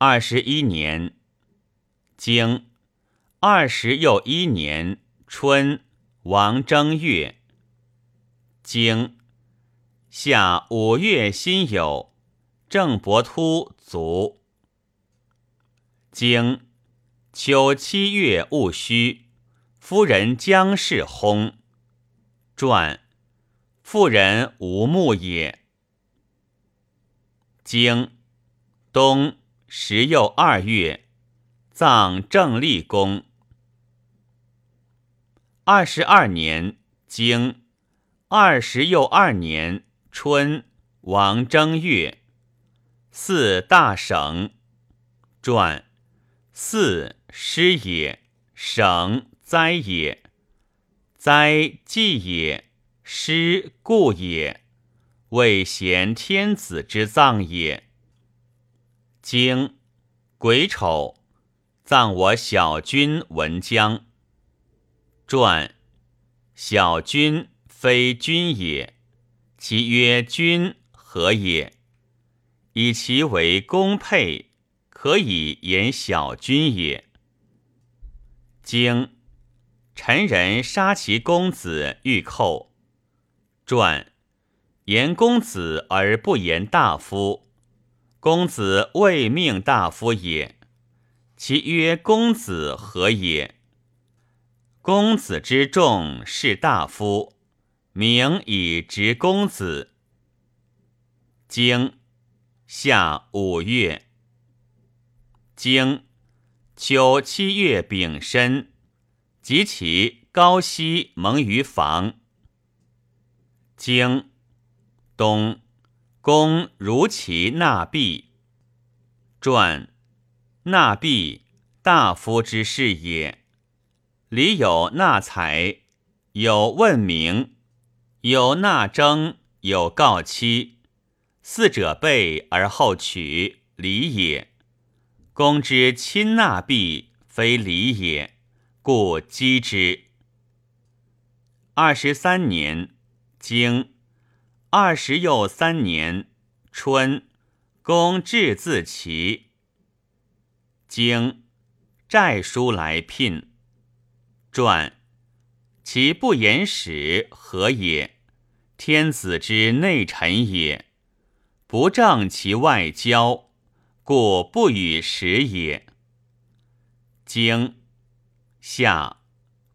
二十一年，经二十又一年春，王正月。经夏五月辛酉，郑伯突卒。经秋七月戊戌，夫人姜氏薨。传妇人无木也。经冬。时又二月，葬正立宫。二十二年，经二十又二年春，王正月，四大省。传四师也，省灾也，灾祭也，师故也，为贤天子之葬也。经癸丑，葬我小君文姜。传小君非君也，其曰君何也？以其为公配，可以言小君也。经臣人杀其公子欲寇。传言公子而不言大夫。公子未命大夫也，其曰公子何也？公子之众是大夫，名以直公子。经夏五月，经秋七月丙申，及其高息蒙于房。经冬。公如其纳币，传纳币大夫之事也。礼有纳财，有问名，有纳征，有告期。四者备而后取，礼也。公之亲纳币，非礼也，故击之。二十三年，经。二十又三年春，公至自齐。经寨书来聘。传其不言使何也？天子之内臣也，不正其外交，故不与使也。经夏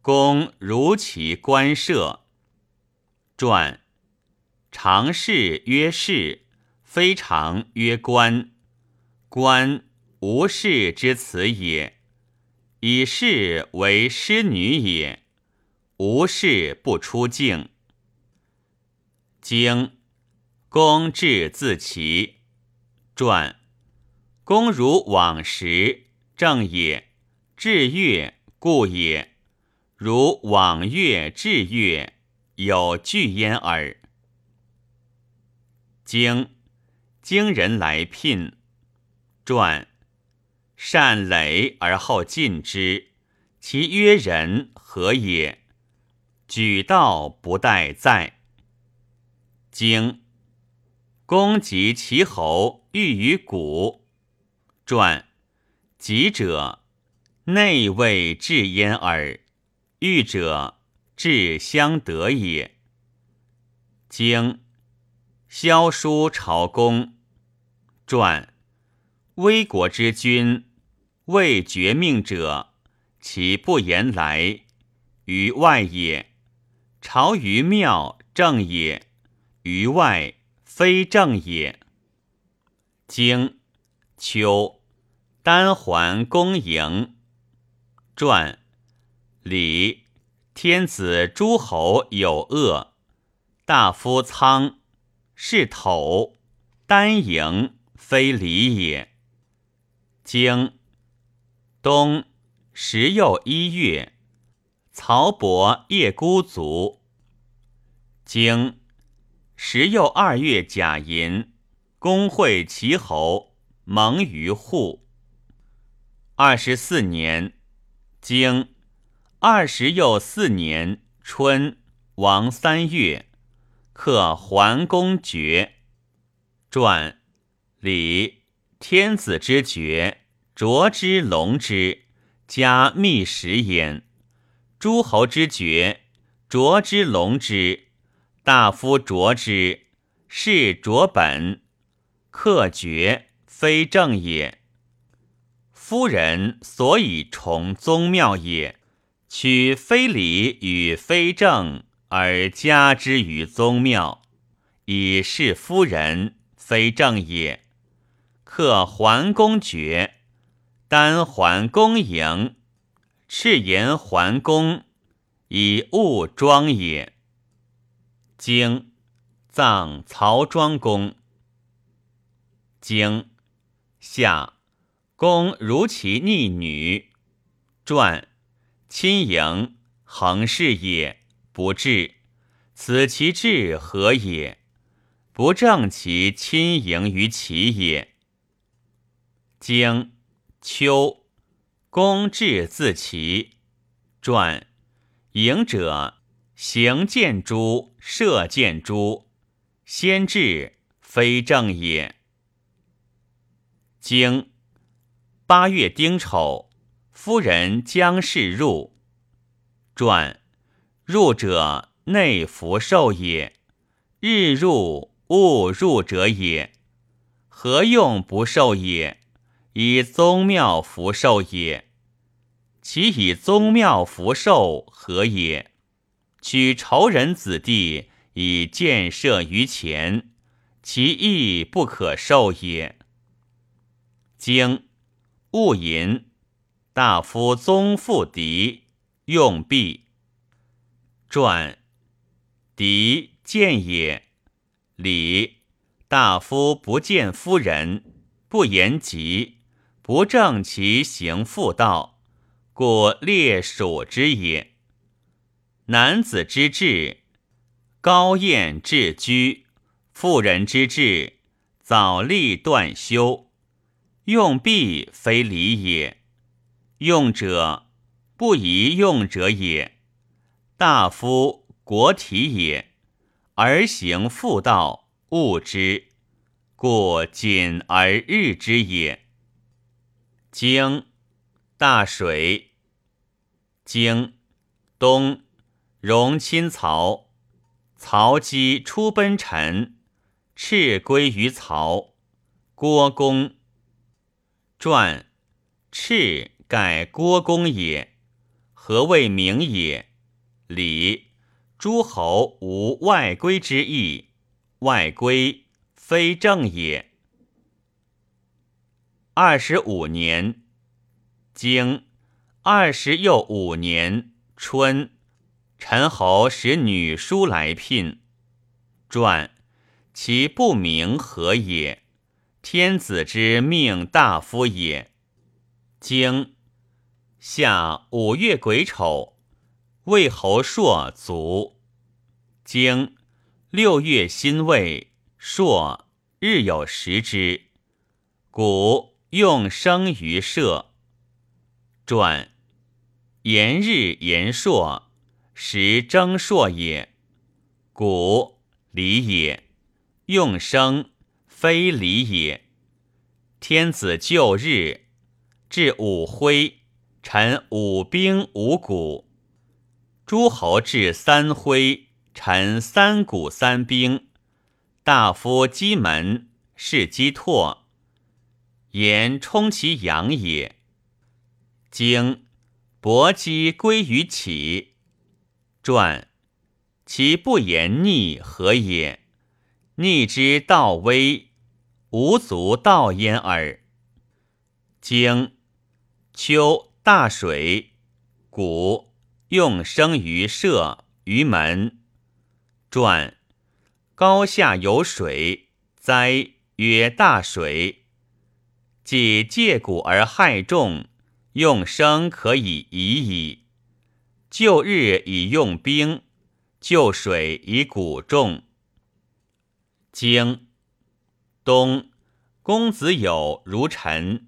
公如其官舍。传。常事曰事，非常曰官。官无事之辞也。以事为师女也，无事不出境。经公至自齐。传公如往时，正也；至月，故也。如往月至月，有惧焉耳。经经人来聘，传善累而后进之，其曰人何也？举道不待在。经公及其侯欲于谷，传己者内位至焉耳，欲者至相得也。经。萧书朝公传：危国之君，未绝命者，其不言来于外也；朝于庙正也，于外非正也。经秋，丹桓公营传：礼天子诸侯有恶，大夫仓。是头单营，非礼也。经冬十又一月，曹伯夜孤卒。经十又二月甲寅，公会齐侯，蒙于户。二十四年，经二十又四年春，王三月。克桓公爵，传礼天子之爵，卓之龙之，加密食焉；诸侯之爵，卓之龙之，大夫卓之，是卓本。克爵非正也。夫人所以崇宗庙也，取非礼与非正而加之于宗庙，以示夫人非正也。克桓公爵，单桓公营，赤言桓公，以物庄也。经葬曹庄公。经夏，公如其逆女。传亲迎，恒事也，不治。此其志何也？不正其亲迎于其也。经秋，公至自齐。传迎者，行见诸，射见诸，先至，非正也。经八月丁丑，夫人将氏入。传入者内福寿也，日入勿入者也。何用不受也？以宗庙福寿也。其以宗庙福寿何也？取仇人子弟以建设于前，其义不可受也。经勿淫，大夫宗父敌用币。传狄见也。礼大夫不见夫人，不言疾，不正其行妇道，故列属之也。男子之志，高宴至居；妇人之志，早立断休。用必非礼也，用者不宜用者也。大夫国体也，而行妇道，恶之，故谨而日之也。经大水，经东，戎亲曹，曹姬出奔陈，赤归于曹，郭公。传赤盖郭公也，何谓名也？礼诸侯无外归之意，外归非正也。二十五年，经二十又五年春，陈侯使女书来聘。传其不明何也？天子之命大夫也。经夏五月癸丑，魏侯朔卒。经六月辛未，朔日有食之。古用生于社。传炎日炎朔，时征朔也。古礼也，用生。非礼也。天子就日，至五徽，臣五兵五鼓；诸侯至三徽，臣三鼓三兵。大夫击门，是击拓，言充其阳也。经伯姬归于启。传其不言逆何也？逆之道微。无足道焉耳。经秋大水，谷用生于社于门。传高下有水，灾曰大水。既借谷而害众，用生可以已矣。旧日以用兵，旧水以谷众。经。冬，公子有如臣。